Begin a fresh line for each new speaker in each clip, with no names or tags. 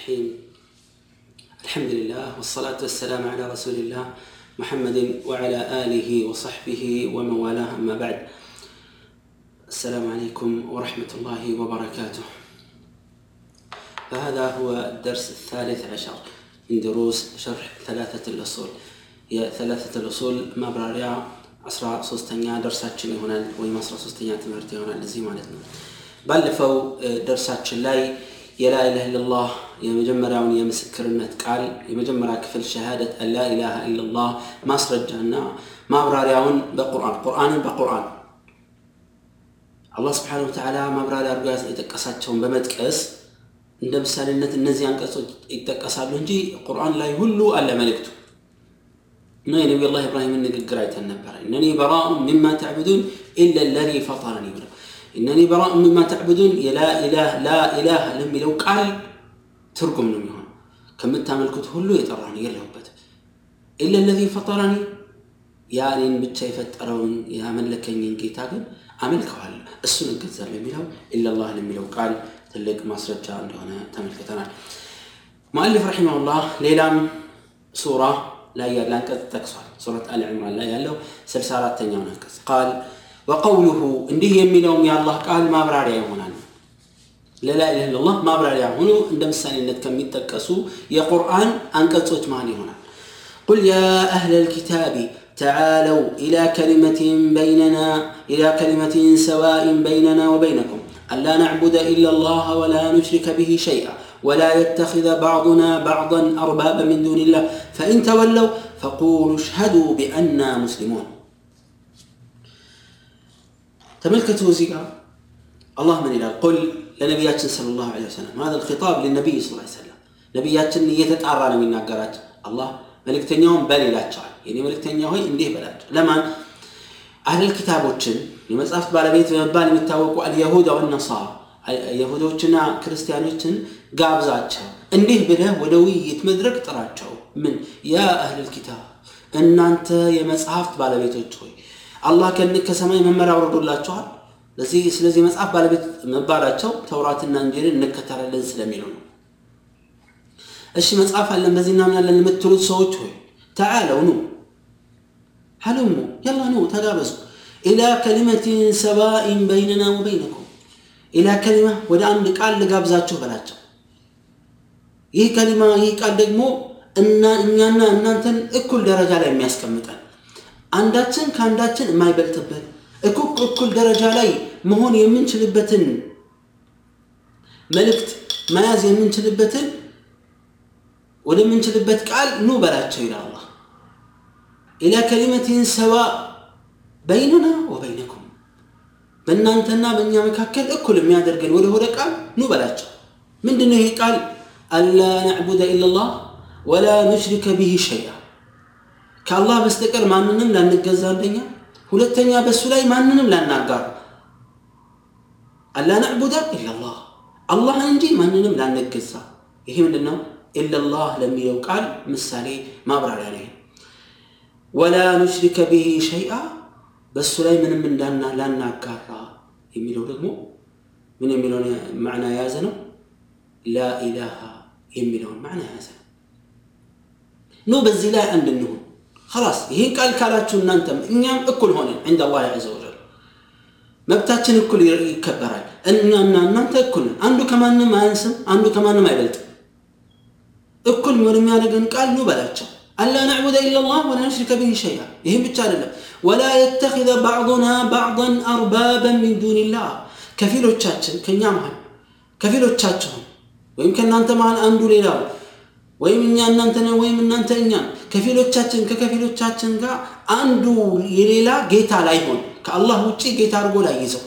الرحيم الحمد لله والصلاة والسلام على رسول الله محمد وعلى آله وصحبه ومن والاه أما بعد السلام عليكم ورحمة الله وبركاته فهذا هو الدرس الثالث عشر من دروس شرح ثلاثة الأصول يا ثلاثة الأصول ማብራሪያ አስራ ሶስተኛ ደርሳችን ይሆናል ወይም አስራ ሶስተኛ ትምህርት ይሆናል እዚህ ማለት ነው ባለፈው ደርሳችን ላይ የላኢላህ ኢላላህ የመጀመሪያውን የምስክርነት ቃል የመጀመሪያ ክፍል ሸሃደት አላኢላሃ ኢላላህ ማስረጃና ማብራሪያውን በቁርአን ቁርአንን በቁርአን አላህ ስብሓን ወተዓላ ማብራሪያ አድርጎ የጠቀሳቸውን በመጥቀስ እንደ ምሳሌነት እነዚህ አንቀጾች ይጠቀሳሉ እንጂ ቁርአን ላይ ሁሉ አለ መልእክቱ እና የነቢ ላ ኢብራሂምን ንግግር አይተን ነበረ እነኒ በራኡ ሚማ ተዕቡዱን ኢላ ለዚ ፈጠረኒ ብለው እነኒ በራኡ ሚማ ተዕቡዱን የላኢላህ ላኢላህ ለሚለው ቃል ትርጉም ነው የሚሆነው ከምታመልኩት ሁሉ የጠራን የለሁበት ኢላ ለዚ ፈጠረኒ ያ እኔን ብቻ የፈጠረውን ያመለከኝን ጌታ ግን አመልከዋል እሱን እገዛለሁ የሚለው ኢላላህ ለሚለው ቃል ትልቅ ማስረጃ እንደሆነ ተመልክተናል ሙአሊፍ ረሒማሁላህ ሌላም ሱራ ላይ ያለ አንቀጽ ጠቅሷል ሱረት አል ዕምራን ላይ ያለው 64ተኛውን አንቀጽ ቃል ወቀውሉሁ እንዲህ የሚለውም የአላህ ቃል ማብራሪያ ይሆናል ለላኢላህ ኢላላህ ማብራሪያ ሆኖ እንደ ምሳሌነት ከሚጠቀሱ የቁርአን አንቀጾች መሃል ይሆናል ቁል ያ አህለ ልኪታቢ تعالوا إلى كلمة بيننا إلى كلمة سواء بيننا وبينكم ألا نعبد إلا الله ولا نشرك به شيئا ولا يتخذ بعضنا بعضا أربابا من دون الله فإن تولوا فقولوا اشهدوا بأننا مسلمون تملكته زيقا الله من إله قل لنبياتنا صلى الله عليه وسلم هذا الخطاب للنبي صلى الله عليه وسلم نبياتنا يتتعرى من ناقرات الله መልእክተኛውን በል ይላቸዋል የኔ መልእክተኛ ሆይ እንዲህ በላቸው ለማን አህለል ኪታቦችን የመጽሐፍት ባለቤት በመባል የሚታወቁ አልየሁዳ ወነሳራ የሁዶችና ክርስቲያኖችን ጋብዛቸው እንዲህ ብለህ ወደ ውይይት መድረክ ጥራቸው ምን ያ አህለል ኪታብ እናንተ የመጽሐፍት ባለቤቶች ሆይ አላህ ከሰማይ መመሪያ አውርዶላችኋል? ለዚህ ስለዚህ መጽሐፍ ባለቤት መባላቸው ተውራትና እንጂልን እንከተላለን ስለሚሉ ነው። እሺ መጽሐፍ አለን በዚህ እናምናለን የምትሉት ሰዎች ሆይ ተዓለው ኑ ሀልሙ የላ ኑ ተጋበዙ። ኢላ ከሊመትን ሰዋኢን በይነና ወበይነኩም። ኢላ ከሊማ ወደ አንድ ቃል ልጋብዛችሁ በላቸው። ይህ ከሊማ ይህ ቃል ደግሞ እና እኛና እናንተን እኩል ደረጃ ላይ የሚያስቀምጠን አንዳችን ከአንዳችን የማይበልጥበት እኩል እኩል ደረጃ ላይ መሆን የምንችልበትን መልእክት መያዝ የምንችልበትን ወደምንችልበት ቃል ኑ በላቸው ይላል አላህ ኢላ ከሊመትን ሰዋ በይነና ወበይነኩም በእናንተና በእኛ መካከል እኩል የሚያደርገን ወደ ሆነ ቃል ኑ በላቸው ምንድነው ይህ ቃል አላ ነዕቡደ ኢላላህ ወላ ኑሽሪከ ቢህ ሸይአ ከአላህ በስተቀር ማንንም ላንገዛ አንደኛ ሁለተኛ በእሱ ላይ ማንንም ላናጋር አላ ነዕቡደ ኢላላህ አላህን እንጂ ማንንም ላንገዛ። ይሄ ምንድን ነው ኢላላህ ለሚለው ቃል ምሳሌ ማብራሪያ ነው ወላ ኑሽሪከ ቢህ ሸይአ በእሱ ላይ ምንም እንዳና ላናጋራ የሚለው ደግሞ ምን የሚለውን ማዕና የያዘ ነው? ላኢላሃ የሚለውን ማዕና የያዘ ነው። ኑ በዚህ ላይ አንድ እንሁን خلاص يهين قال كالاتشو ننتم انيام اكل هون عند الله عز وجل ما مبتاتشن الكل يكبرك انيام ننت اكل عنده كمان ما ينسم عنده كمان ما يبلت اكل من ما نقن قال نو بلاتشو الا نعبد الا الله ولا نشرك به شيئا يهين بتشار الله ولا يتخذ بعضنا بعضا اربابا من دون الله كفيلو تشاتشن كنيام كفيلو تشاتشن ويمكن ننتم مع الاندو لله ወይም እኛ እናንተ ነን ወይም እናንተ እኛ ከፊሎቻችን ከከፊሎቻችን ጋር አንዱ የሌላ ጌታ ላይሆን ከአላህ ውጭ ጌታ አድርጎ ላይ ይዘው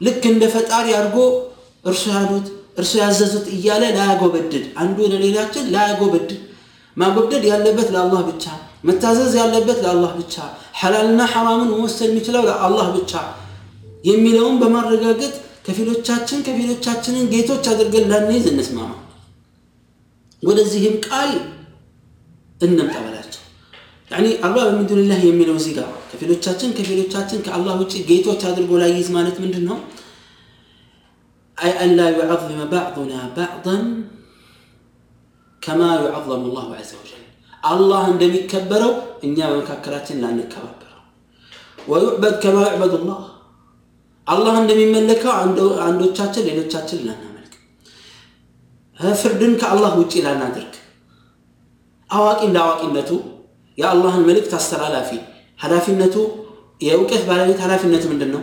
ልክ እንደ ፈጣሪ አድርጎ እርሱ ያሉት እርሱ ያዘዙት እያለ ላያጎበድድ አንዱ ለሌላችን ላያጎበድድ። ማጎብደድ ያለበት ለአላህ ብቻ መታዘዝ ያለበት ለአላህ ብቻ ሐላልና ሐራምን መወሰን የሚችለው ለአላህ ብቻ የሚለውን በማረጋገጥ ከፊሎቻችን ከፊሎቻችንን ጌቶች አድርገን ላንይዝ እንስማማ ወደዚህም ቃል እንምጣ በላቸው። አርባብ ሚን ዱንላህ የሚለው እዚህ ጋር ከፊሎቻችን ከፊሎቻችን ከአላህ ውጭ ጌቶች አድርጎ ላይ ይዝ ማለት ምንድን ነው? አይ አላ ዩዓዝመ ባዕዱና ባዕዳን ከማ ዩዓዘሙ ላሁ ዐዘ ወጀል አላህ እንደሚከበረው እኛ በመካከላችን ላንከባበረው። ወዩዕበድ ከማ ዩዕበዱ ላህ አላህ እንደሚመለከው አንዶቻችን ሌሎቻችን ላና ፍርድን ከአላህ ውጭ ላናደርግ። አዋቂ እንደ አዋቂነቱ የአላህን መልእክት አስተላላፊ ኃላፊነቱ የእውቀት ባለቤት ኃላፊነቱ ምንድን ነው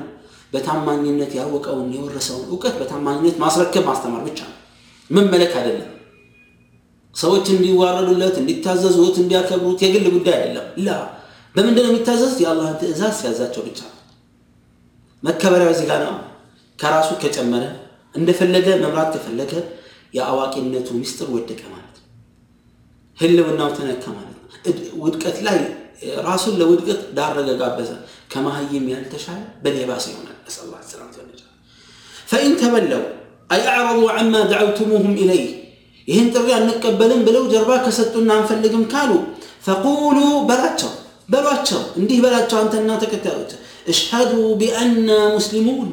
በታማኝነት ያወቀውን የወረሰውን እውቀት በታማኝነት ማስረከብ ማስተማር ብቻ ነው። መመለክ አይደለም። ሰዎች እንዲዋረዱለት እንዲታዘዙት እንዲያከብሩት የግል ጉዳይ አይደለም። ላ በምንድን ነው የሚታዘዙት? የአላህን ትእዛዝ ሲያዛቸው ብቻ ነው። መከበሪያው እዚህ ነው። ከራሱ ከጨመረ እንደፈለገ መምራት ከፈለገ የአዋቂነቱ ሚስጥር ወደቀ ማለት ነው። ህልውናው ተነካ ማለት ነው። ውድቀት ላይ ራሱን ለውድቀት ዳረገ፣ ጋበዘ። ከመሀይም ያልተሻለ በሌባስ ይሆናል። ነስአሉ ሰላም ተወለጃ ፈኢን ተበለው አይ አዕረዱ ዐማ ደዐውቱሙሁም ኢለይህ ይህን ጥሪ አንቀበልም ብለው ጀርባ ከሰጡና አንፈልግም ካሉ ፈቁሉ በላቸው በሏቸው እንዲህ በላቸው አንተና ተከታዮች እሽሀዱ ቢአና ሙስሊሙን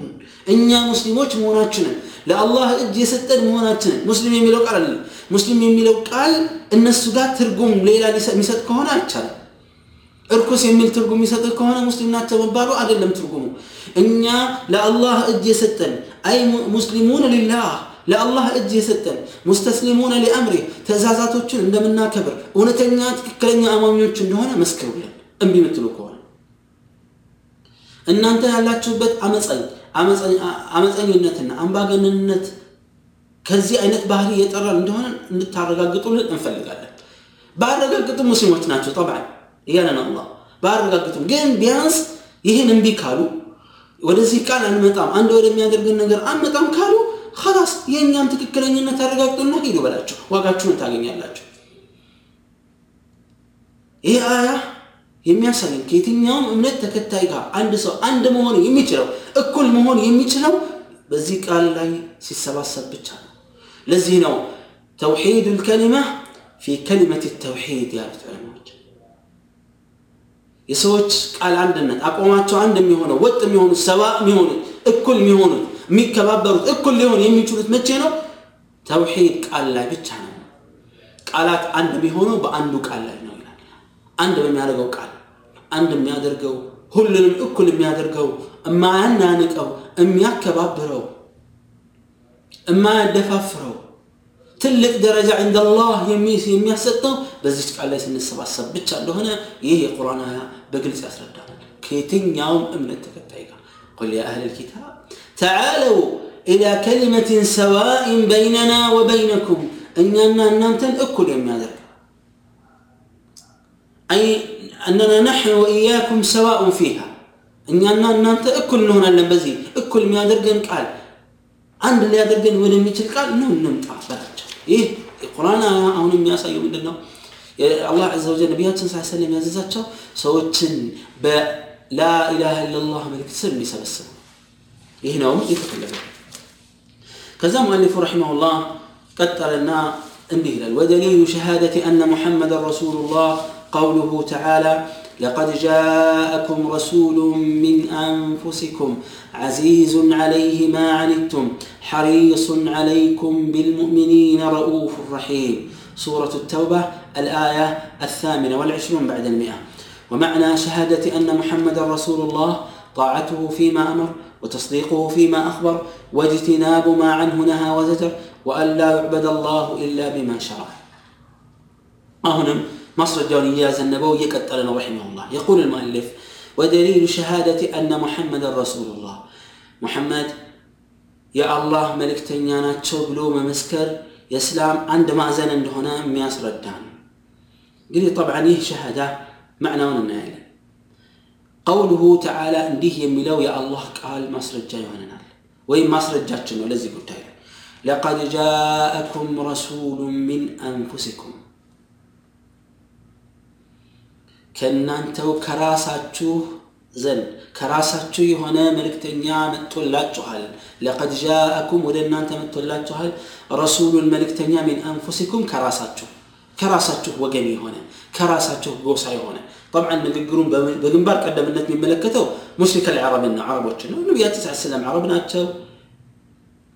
እኛ ሙስሊሞች መሆናችንን ለአላህ እጅ የሰጠን መሆናችንን ሙስሊም የሚለው ቃል አለ ሙስሊም የሚለው ቃል እነሱ ጋር ትርጉም ሌላ የሚሰጥ ከሆነ አይቻልም። እርኩስ የሚል ትርጉም የሚሰጥ ከሆነ ሙስሊም ናቸው መባሉ አይደለም ትርጉሙ። እኛ ለአላህ እጅ የሰጠን አይ ሙስሊሙን ሊላህ ለአላህ እጅ የሰጠን ሙስተስሊሙነ ሊአምሪ ትእዛዛቶችን እንደምናከብር እውነተኛ ትክክለኛ አማኞች እንደሆነ መስክሩልን። እምቢ የምትሉ ከሆነ እናንተ ያላችሁበት አመፀኝ አመፀኝነትና አምባገነንነት ከዚህ አይነት ባህሪ የጠራ እንደሆነ እንድታረጋግጡልን እንፈልጋለን። ባረጋግጡ ሙስሊሞች ናቸው ጠብዓን እያለን አላህ ባረጋግጡም፣ ግን ቢያንስ ይህን እምቢ ካሉ ወደዚህ ቃል አንመጣም፣ አንድ ወደሚያደርግን ነገር አንመጣም ካሉ ላስ የእኛም ትክክለኝነት አረጋግጡና ሂዱ በላቸው፣ ዋጋችሁን ታገኛላቸው። ይህ አያ የሚያሳየን ከየትኛውም እምነት ተከታይ ጋር አንድ ሰው አንድ መሆን የሚችለው እኩል መሆን የሚችለው በዚህ ቃል ላይ ሲሰባሰብ ብቻ ነው። ለዚህ ነው ተውሒድ ልከሊማ ፊ ከሊመት ተውሒድ ያሉት ዑለማዎች። የሰዎች ቃል አንድነት አቋማቸው አንድ የሚሆነው ወጥ የሚሆኑት ሰባ የሚሆኑት እኩል የሚሆኑት የሚከባበሩት እኩል ሊሆን የሚችሉት መቼ ነው? ተውሒድ ቃል ላይ ብቻ ነው። ቃላት አንድ የሚሆነው በአንዱ ቃል ላይ ነው ይላል። አንድ በሚያደርገው ቃል አንድ የሚያደርገው ሁሉንም እኩል የሚያደርገው የማያናንቀው የሚያከባብረው የማያደፋፍረው ትልቅ ደረጃ عند الله የሚያሰጠው በዚች ቃል ላይ ስንሰባሰብ ብቻ እንደሆነ ይህ የቁርአን አያ በግልጽ ያስረዳል ከየትኛውም እምነት ተከታይ ጋር قل يا أهل الكتاب تعالوا إلى كلمة سواء بيننا وبينكم أننا ننتن أكل يوم أي أننا نحن وإياكم سواء فيها. إن أننا أنت أكل نهنا لنبزي أكل ما يدرقن قال. عند اللي يدرقن وين يمثل نون نو نم إيه؟ القرآن أو نم ياسا يوم دلنا الله عز وجل نبيه صلى الله عليه وسلم يزيزاتش سوتن ب لا إله إلا الله ملك السلم يسا بس إيه نوم؟ إيه يتقلب كزام مؤلف رحمه الله قد ترنا أنه للودليل شهادة أن محمد رسول الله قوله تعالى لقد جاءكم رسول من أنفسكم عزيز عليه ما عنتم حريص عليكم بالمؤمنين رؤوف رحيم. سورة التوبة الآية الثامنة والعشرون بعد المئة. ومعنى شهادة أن محمد رسول الله طاعته فيما أمر وتصديقه فيما أخبر واجتناب ما عنه نهى وزجر وأن لا يعبد الله إلا بما شرع. هنا ማስረጃውን እያዘነበው እየቀጠለ ነው ረሒመሁላህ የቁል ልሙአሊፍ ወደሊሉ ሸሃደት አነ ሙሐመድን ረሱሉላህ ሙሐመድ የአላህ መልእክተኛ ናቸው ብሎ መመስከር የእስላም አንድ ማዕዘን እንደሆነ የሚያስረዳ ነው እንግዲህ ጠብዓን ይህ ሸሃዳ መዕናውን እናያለን ቀውሉሁ ተዓላ እንዲህ የሚለው የአላህ ቃል ማስረጃ ይሆነናል ወይም ማስረጃችን ነው ለዚህ ጉዳይ ለቀድ ጃአኩም ረሱሉ ሚን አንፉሲኩም ከእናንተው ከራሳችሁ ዘንድ ከራሳችሁ የሆነ መልእክተኛ መጥቶላችኋል። ለቀድ ጃአኩም ወደ እናንተ መጥቶላችኋል። ረሱሉን መልእክተኛ ሚን አንፉሲኩም ከራሳችሁ ከራሳችሁ ወገን የሆነ ከራሳችሁ ጎሳ የሆነ ጠብዓን ንግግሩን በግንባር ቀደምነት የሚመለከተው ሙሽሪክ አልዓረብ ነው፣ ዓረቦችን ነው። ነቢያት ስ ሰላም ዓረብ ናቸው።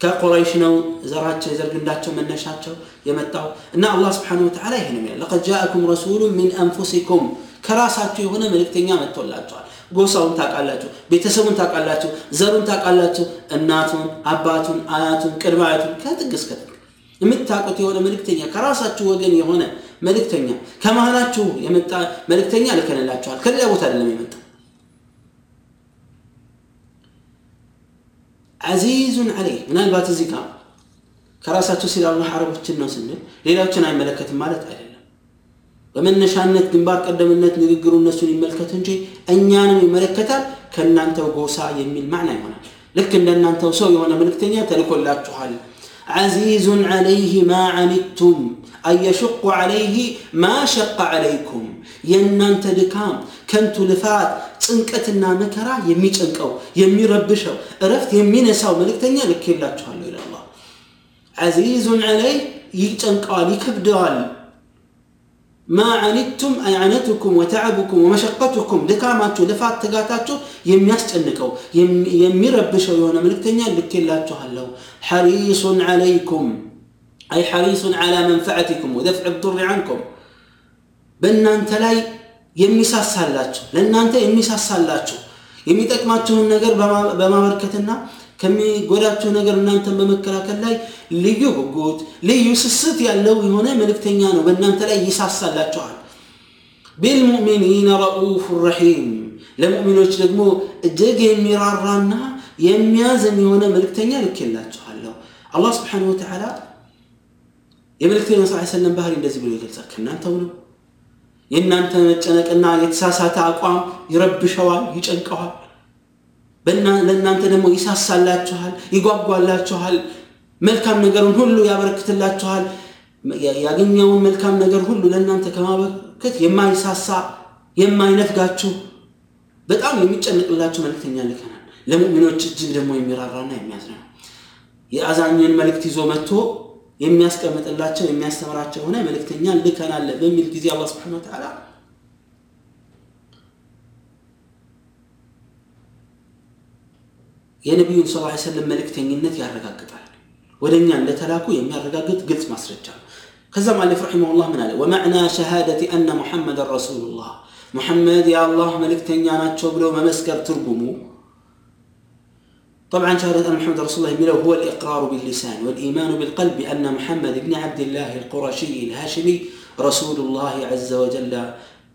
ከቁረይሽ ነው ዘራቸው የዘር ግንዳቸው መነሻቸው የመጣው እና አላህ ስብሓነ ወተዓላ ይህንም ይላል ለቀድ ጃአኩም ረሱሉ ሚን አንፉሲኩም ከራሳችሁ የሆነ መልእክተኛ መጥቶላቸዋል ጎሳውን ታውቃላችሁ ቤተሰቡን ታውቃላችሁ ዘሩን ታውቃላችሁ እናቱን አባቱን አያቱን ቅድመ አያቱን ከጥግ እስከ ጥግ። የምታውቁት የሆነ መልእክተኛ ከራሳችሁ ወገን የሆነ መልእክተኛ ከመሃላችሁ የመጣ መልእክተኛ ልከንላችኋል። ከሌላ ቦታ አይደለም የመጣው አዚዙን አለይህ ምናልባት እዚህ ጋር ከራሳቸው ሲል አረቦችን ነው ስንል ሌላዎችን አይመለከትም ማለት አይደለም በመነሻነት ግንባር ቀደምነት ንግግሩ እነሱን ይመልከት እንጂ እኛንም ይመለከታል ከእናንተው ጎሳ የሚል ማዕና ይሆናል ልክ እንደናንተው ሰው የሆነ መልእክተኛ ተልኮላችኋል አዚዙን አለይህ ማ አኒቱም አየሽቁ አለይህ ማ ሸቀ አለይኩም የእናንተ ድካም ከንቱ ልፋት ጭንቀትና መከራ የሚጨንቀው የሚረብሸው እረፍት የሚነሳው መልእክተኛ ልኬላችኋለሁ ይላል አላህ አዚዙን አለይህ ይጨንቀዋል ይከብደዋል ማ አኒቱም አነቱኩም ወተዓቡኩም ወመሸቀቱኩም ድካማችሁ ልፋት ትጋታችሁ የሚያስጨንቀው የሚረብሸው የሆነ መልእክተኛ ልኬላችኋለሁ። ሐሪሱን አለይኩም አይ ሐሪሱን ዓላ መንፈዓቲኩም ወደፍዕ ዱር አንኩም በእናንተ ላይ የሚሳሳላችሁ ለእናንተ የሚሳሳላችሁ የሚጠቅማችሁን ነገር በማበርከትና ከሚጎዳችሁ ነገር እናንተን በመከላከል ላይ ልዩ ጉጉት ልዩ ስስት ያለው የሆነ መልእክተኛ ነው። በእናንተ ላይ ይሳሳላችኋል ቢልሙእሚኒነ ረኡፍ ረሒም ለሙእሚኖች ደግሞ እጅግ የሚራራና የሚያዝን የሆነ መልእክተኛ ልኬላችኋለሁ አላህ ስብሓን ወተዓላ የመልእክተኛ ስ ሰለም ባህሪ እንደዚህ ብሎ ይገልጻል። ከእናንተው ነው የእናንተ መጨነቅና የተሳሳተ አቋም ይረብሸዋል ይጨንቀዋል ለእናንተ ደግሞ ይሳሳላችኋል ይጓጓላችኋል መልካም ነገርን ሁሉ ያበረክትላችኋል ያገኘውን መልካም ነገር ሁሉ ለእናንተ ከማበረከት የማይሳሳ የማይነፍጋችሁ በጣም የሚጨንቅላችሁ መልእክተኛ ልከናል። ለሙእሚኖች እጅግ ደግሞ የሚራራና የሚያዝን የአዛኝን መልእክት ይዞ መጥቶ የሚያስቀምጥላቸው የሚያስተምራቸው ሆነ መልእክተኛ ልከናል በሚል ጊዜ አላህ ስብሓን ወተዓላ የነቢዩን ስ ሰለም መልእክተኝነት ያረጋግጣል ወደ እኛ እንደተላኩ የሚያረጋግጥ ግልጽ ማስረጃ ነው ከዛም አለፍ ረሒመሁ ላህ ምን አለ ወማዕና ሸሃደቲ አነ ሙሐመድን ረሱሉላህ ሙሐመድ የአላህ መልእክተኛ ናቸው ብለው መመስከር ትርጉሙ طبعا شهادة أن محمد رسول الله يميله هو الإقرار باللسان والإيمان بالقلب بأن محمد بن عبد الله القرشي الهاشمي رسول الله عز وجل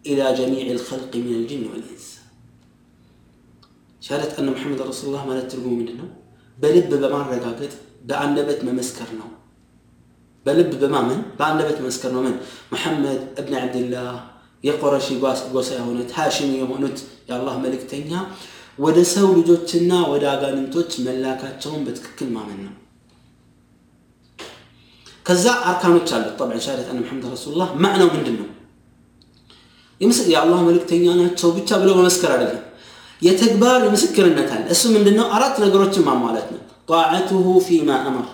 إلى جميع الخلق من الجن والإنس ሻሃደት አነ ሙሐመድ ረሱሉላህ ማለት ትርጉሙ ምንድን ነው? በልብ በማረጋገጥ በአንደበት መመስከር ነው። በልብ በማመን በአንደበት መመስከር ነው። ምን ሙሐመድ እብን ዓብድላህ የቆረሺ ጎሳ የሆኑት ሃሽሚ የሆኑት የአላህ መልእክተኛ ወደ ሰው ልጆችና ወደ አጋንንቶች መላካቸውን በትክክል ማመን ነው። ከዛ አርካኖች አሉት። ጠብዓ ሻሃደት አነ ሙሐመድ ረሱሉላህ ማዕናው ምንድን ነው? የአላህ መልእክተኛ ናቸው ብቻ ብለው መመስከር አይደለም የተግባር ምስክርነት አለ እሱ ምንድን ነው አራት ነገሮችን ማሟላት ነው ጣዓቱሁ ፊማ አመር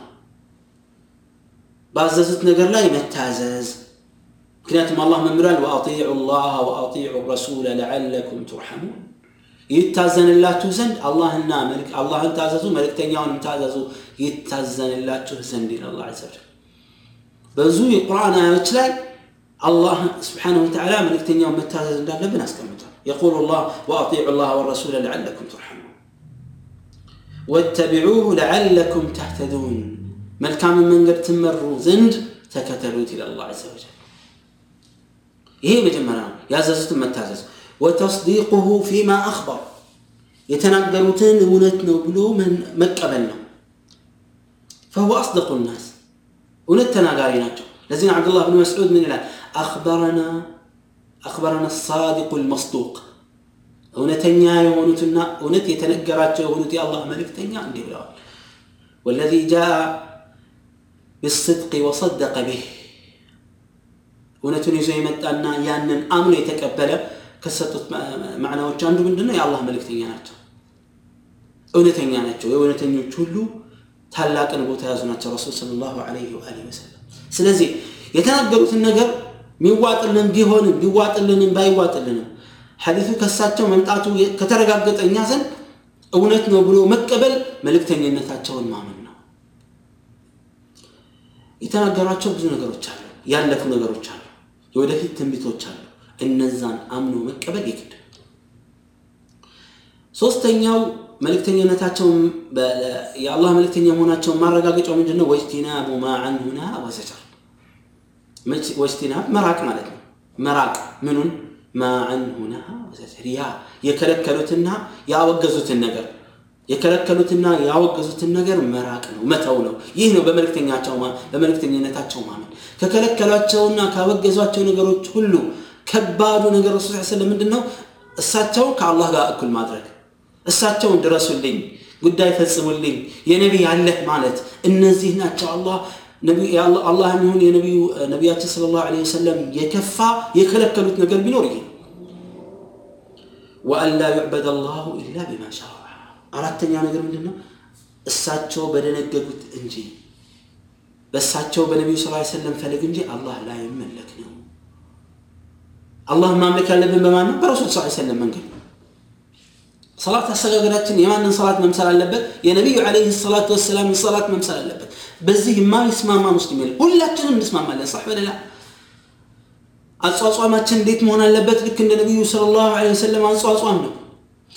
ባዘዙት ነገር ላይ መታዘዝ ምክንያቱም አላህ ምን ብሏል ወአጢዑ ላህ ወአጢዑ ረሱለ ለዓለኩም ቱርሐሙን ይታዘንላችሁ ዘንድ አላህና አላህን ታዘዙ መልእክተኛውንም ታዘዙ ይታዘንላችሁ ዘንድ ይላል አላህ ዐዘ ወጀል በዙ የቁርአን አያዎች ላይ አላህ ስብሓነሁ ወተዓላ መልእክተኛውን መታዘዝ እንዳለብን አስቀምጧል يقول الله وأطيعوا الله والرسول لعلكم ترحمون واتبعوه لعلكم تهتدون መልካም መንገድ ትመሩ ዘንድ ተከተሉት ይላል አላህ ዐዘ ወጀል ይሄ መጀመሪያ ነው ያዘዙትን መታዘዝ ወተስዲቁሁ ፊማ አኽበር የተናገሩትን እውነት ነው ብሎ መቀበል ነው ፈሁወ አስደቁ ናስ እውነት ተናጋሪ ናቸው ለዚህ ዓብዱላህ ብን መስዑድ ምን ይላል አኽበረና አኽበረና ሳዲቁ ልመስዱቅ እውነተኛ የሆኑትና እውነት የተነገራቸው የሆኑት የአላህ መልእክተኛ እንዲህ ብለዋል ወለዚ ጃአ ብስድቅ ወሰደቀ ብህ እውነቱን ይዞ የመጣና ያንን አምኖ የተቀበለ ከሰጡት ማዕናዎች አንዱ ምንድን ነው የአላህ መልእክተኛ ናቸው እውነተኛ ናቸው የእውነተኞች ሁሉ ታላቅን ቦታ የያዙ ናቸው ረሱል ስለ ላሁ ለ ወሰለም ስለዚህ የተናገሩትን ነገር ሚዋጥልን ቢሆንም ቢዋጥልንም ባይዋጥልንም ሐዲቱ ከሳቸው መምጣቱ ከተረጋገጠ እኛ ዘንድ እውነት ነው ብሎ መቀበል መልእክተኝነታቸውን ማመን ነው የተናገሯቸው ብዙ ነገሮች አሉ፣ ያለፉ ነገሮች አሉ፣ የወደፊት ትንቢቶች አሉ። እነዛን አምኖ መቀበል የግድ ሶስተኛው መልእክተኝነታቸውን የአላህ መልእክተኛ መሆናቸውን ማረጋገጫው ምንድን ነው? ወጅቲናቡ ማ አንሁና ወዘጀር ወጅቲናብ መራቅ ማለት ነው። መራቅ ምኑን ማ አንሁና ወዘጀር ያ የከለከሉትና ያወገዙትን ነገር የከለከሉትና ያወገዙትን ነገር መራቅ ነው፣ መተው ነው። ይህ ነው በመልእክተኛቸው በመልእክተኝነታቸው ማመን። ከከለከሏቸውና ካወገዟቸው ነገሮች ሁሉ ከባዱ ነገር ረሱል ስለም ምንድን ነው? እሳቸውን ከአላህ ጋር እኩል ማድረግ እሳቸውን ድረሱልኝ፣ ጉዳይ ፈጽሙልኝ፣ የነቢይ አለህ ማለት እነዚህ ናቸው። አላህ የሚሆን ነቢያችን ሰለላሁ ዐለይሂ ወሰለም የከፋ የከለከሉት ነገር ቢኖር ይሄ ወአን ላ ዩዕበድ አላሁ ኢላ ቢማ ሸረዐ። አራተኛ ነገር ምንድን ነው? እሳቸው በደነገጉት እንጂ በእሳቸው በነቢዩ ስ ሰለም ፈለግ እንጂ አላህ ላይ መለክ ነው። አላህ ማምለክ ያለብን በማን ነው? በረሱል ስ ሰለም መንገድ ነው። ሰላት አሰጋገዳችን የማንን ሰላት መምሰል አለበት? የነቢዩ ዓለይሂ ሰላቱ ወሰላም ሰላት መምሰል አለበት። በዚህ የማይስማማ ሙስሊም የለም። ሁላችንም እንስማማለን። ሳሕ በሌላ አጿጿማችን እንዴት መሆን አለበት? ልክ እንደ ነቢዩ ሰለላሁ ዐለይሂ ወሰለም አጿጿም ነው።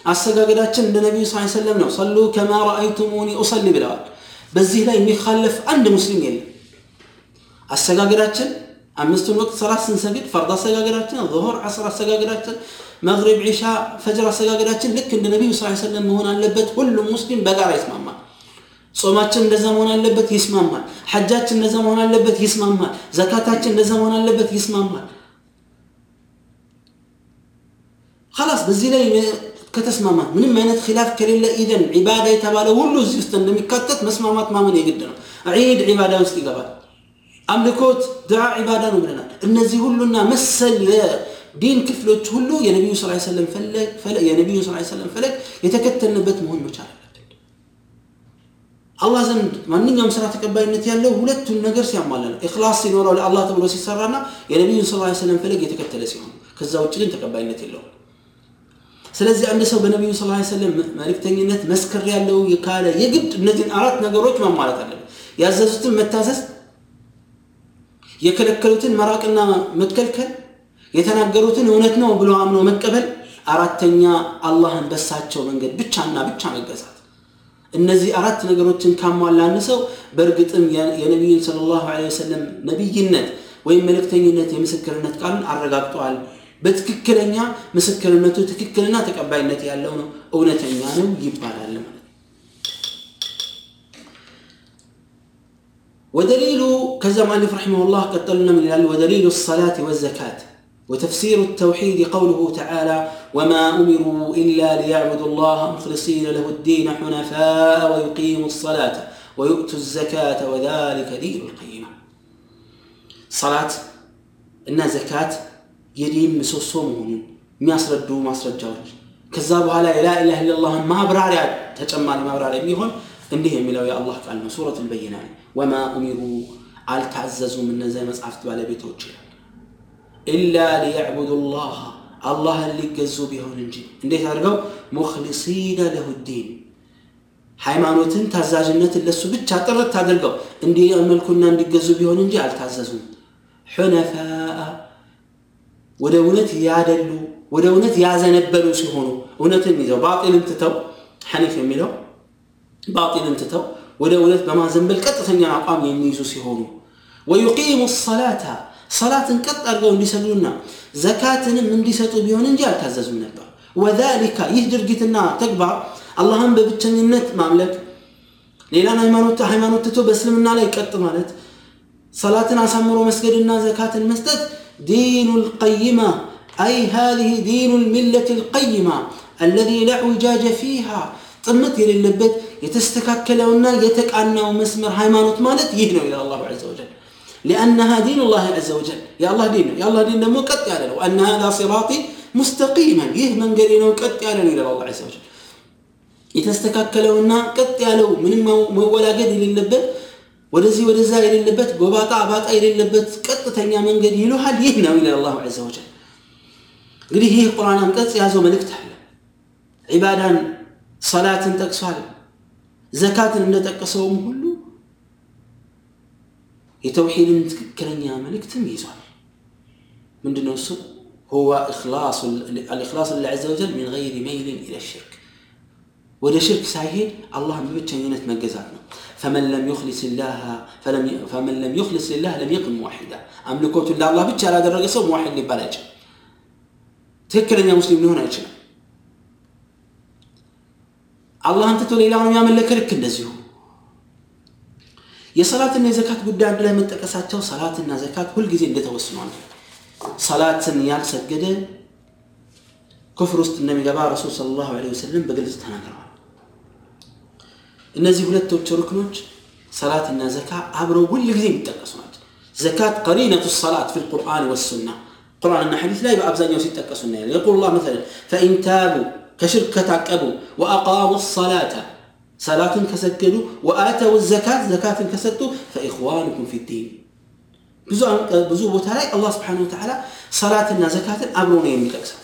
አሰጋገዳችን እንደ ነቢዩ ስ ሰለም ነው። ሰሉ ከማ ረአይቱሙኒ ኡሰሊ ብለዋል። በዚህ ላይ የሚካለፍ አንድ ሙስሊም የለም። አሰጋገዳችን አምስቱን ወቅት ሰላት ስንሰግድ ፈርድ አሰጋገዳችን፣ ዙሁር፣ ዓስር አሰጋገዳችን፣ መግሪብ፣ ዒሻ፣ ፈጅር አሰጋገዳችን ልክ እንደ ነቢዩ ስ ሰለም መሆን አለበት። ሁሉም ሙስሊም በጋራ ይስማማል። ጾማችን እንደዛ መሆን አለበት፣ ይስማማል። ሐጃችን እንደዛ መሆን አለበት፣ ይስማማል። ዘካታችን እንደዛ መሆን አለበት፣ ይስማማል። ኸላስ በዚህ ላይ ከተስማማት ምንም አይነት ኪላፍ ከሌለ ኢደን ዒባዳ የተባለ ሁሉ እዚህ ውስጥ እንደሚካተት መስማማት ማመን የግድ ነው። ዒድ ዒባዳ ውስጥ ይገባል። አምልኮት ዱዓ ዒባዳ ነው ብለናል። እነዚህ ሁሉና መሰል የዲን ክፍሎች ሁሉ የነቢዩ ስ ሰለም ፈለግ የተከተልንበት መሆን አለብን። አላህ ዘንድ ማንኛውም ስራ ተቀባይነት ያለው ሁለቱን ነገር ሲያሟላ ነው። ኢኽላስ ሲኖረው ለአላህ ተብሎ ሲሰራና የነቢዩን ስ ሰለም ፈለግ የተከተለ ሲሆን ከዛ ውጭ ግን ተቀባይነት የለውም። ስለዚህ አንድ ሰው በነቢዩ ስ ሰለም መልእክተኝነት መስክር ያለው ካለ የግድ እነዚህን አራት ነገሮች ማሟላት አለበት። ያዘዙትን መታዘዝ፣ የከለከሉትን መራቅና መከልከል፣ የተናገሩትን እውነት ነው ብሎ አምኖ መቀበል፣ አራተኛ አላህን በሳቸው መንገድ ብቻና ብቻ መገዛት። እነዚህ አራት ነገሮችን ካሟላ አንድ ሰው በእርግጥም የነቢዩን ሰለላሁ ዐለይሂ ወሰለም ነቢይነት ወይም መልእክተኝነት የምስክርነት ቃሉን አረጋግጠዋል። በትክክለኛ ምስክርነቱ ትክክልና ተቀባይነት ያለው ነው፣ እውነተኛ ነው ይባላል ማለት ነው። ودليل كذا مؤلف رحمه الله قتلنا من الهلال ودليل الصلاة والزكاة وتفسير التوحيد قوله تعالى وما أمروا إلا ليعبدوا الله مخلصين له الدين حنفاء ويقيموا الصلاة ويؤتوا الزكاة وذلك دين القيمة صلاة إن زكاة የዲን ምሰሶ መሆኑን የሚያስረዱ ማስረጃዎች ከዛ በኋላ የላ ኢላሃ ኢለላህ ማብራሪያ ተጨማሪ ማብራሪያ የሚሆን እንዲህ የሚለው የአላህ ቃል ነው። ሱረት ልበይና ላይ ወማ ኡሚሩ አልታዘዙም እነዚያ የመጽሐፍት ባለቤቶች ይላል ኢላ ሊያዕቡዱ ላህ አላህን ሊገዙ ቢሆን እንጂ እንዴት አድርገው ሙክሊሲነ ለሁ ዲን ሃይማኖትን ታዛዥነትን ለሱ ብቻ ጥርት አድርገው እንዲያመልኩና እንዲገዙ ቢሆን እንጂ አልታዘዙም ሑነፋአ ወደ እውነት ያደሉ ወደ እውነት ያዘነበሉ ሲሆኑ እውነትን ይዘው ባጢልን ትተው ሐኒፍ የሚለው ባጢልን ትተው ወደ እውነት በማዘንበል ቀጥተኛ አቋም የሚይዙ ሲሆኑ ወዩቂሙ ሰላታ ሰላትን ቀጥ አድርገው እንዲሰግዱና ዘካትንም እንዲሰጡ ቢሆን እንጂ አልታዘዙም ነበር። ወዛሊካ ይህ ድርጊትና ተግባር አላህን በብቸኝነት ማምለክ ሌላን ሃይማኖት ሃይማኖት ትቶ በእስልምና ላይ ቀጥ ማለት ሰላትን አሳምሮ መስገድና ዘካትን መስጠት دين القيمة أي هذه دين الملة القيمة الذي لا اعوجاج فيها ጥመት የሌለበት የተስተካከለውና የተቃናው መስመር ሃይማኖት ማለት ይህ ነው ይላል አላሁ ዐዘ ወጀል ሊአነሃ ዲን ላህ ዐዘ ወጀል የአላህ ዲን ነው የአላህ ዲን ደግሞ ቀጥ ያለ ነው አነ ሃዛ ሲራጢ ሙስተቂመን ይህ መንገዴ ነው ቀጥ ያለ ነው ይላል አላህ ዐዘ ወጀል የተስተካከለውና ቀጥ ያለው ምንም መወላገድ የሌለበት ወደዚህ ወደዛ የሌለበት ጎባጣ አባጣ የሌለበት ቀጥተኛ መንገድ ይሉሃል ይህ ነው ይላል አላሁ ዐዘ ወጀል እንግዲህ ይህ ቁርአን አንቀጽ የያዘው መልእክት አለ ዒባዳን ሰላትን ጠቅሷል ዘካትን እንደጠቀሰውም ሁሉ የተውሒድን ትክክለኛ መልእክትም ይዟል። ምንድነው እሱ? ሁወ አልኢኽላስ ሊላህ ዐዘ ወጀል ሚን ገይሪ መይልን ኢለ ሽርክ ወደ ሽርክ ሳይሄድ አላህን በብቸኝነት መገዛት ነው። ፈመን ለም ዩኽሊስ ሊላህ ለም የኩን ሙዋሒዳ አምልኮቱን ለአላህ ብቻ ያላደረገ ሰው ሙዋሒድ ሊባል አይችልም። ትክክለኛ ሙስሊም ሊሆን አይችልም። አላህን ትቶ ሌላውን ያመለከ ልክ እንደዚሁ የሰላትና የዘካት ጉዳይ አንድ ላይ መጠቀሳቸው ሰላትና ዘካት ሁልጊዜ እንደተወስኗል። ሰላትን ያልሰገደ ክፍር ውስጥ እንደሚገባ ረሱል ሰለላሁ ዐለይሂ ወሰለም በግልጽ ተናግረዋል። እነዚህ ሁለቶች ሩክኖች ሰላትና ዘካ አብረው ሁል ጊዜ የሚጠቀሱ ናቸው። ዘካት ቀሪነቱ ሰላት ፊ ልቁርአን ወሱና ቁርአንና ሐዲስ ላይ በአብዛኛው ሲጠቀሱ እናያለን። የቁል ላ መሰለን ፈኢን ታቡ ከሽርክ ከታቀቡ ወአቃሙ ሰላተ ሰላትን ከሰገዱ ወአተው ዘካት ዘካትን ከሰጡ ፈኢኽዋኑኩም ፊ ዲን ብዙ ቦታ ላይ አላህ ስብሓነሁ ወተዓላ ሰላትና ዘካትን አብሮ ነው የሚጠቅሰው።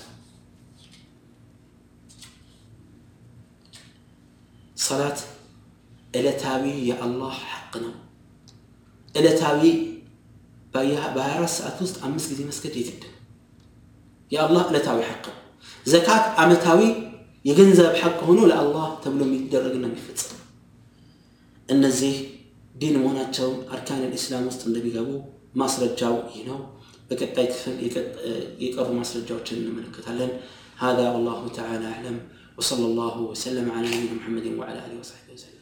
ሰላት ዕለታዊ የአላህ ሐቅ ነው። ዕለታዊ በ24 ሰዓት ውስጥ አምስት ጊዜ መስገድ የግድ ነው። የአላህ ዕለታዊ ሐቅ ነው። ዘካት ዓመታዊ የገንዘብ ሐቅ ሆኖ ለአላህ ተብሎ የሚደረግና የሚፈጸም እነዚህ ዲን መሆናቸውን አርካን ልእስላም ውስጥ እንደሚገቡ ማስረጃው ይህ ነው። በቀጣይ ክፍል የቀሩ ማስረጃዎችን እንመለከታለን። هذا والله تعالى أعلم وصلى الله وسلم على نبينا محمد وعلى آله وصحبه وسلم